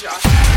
Josh.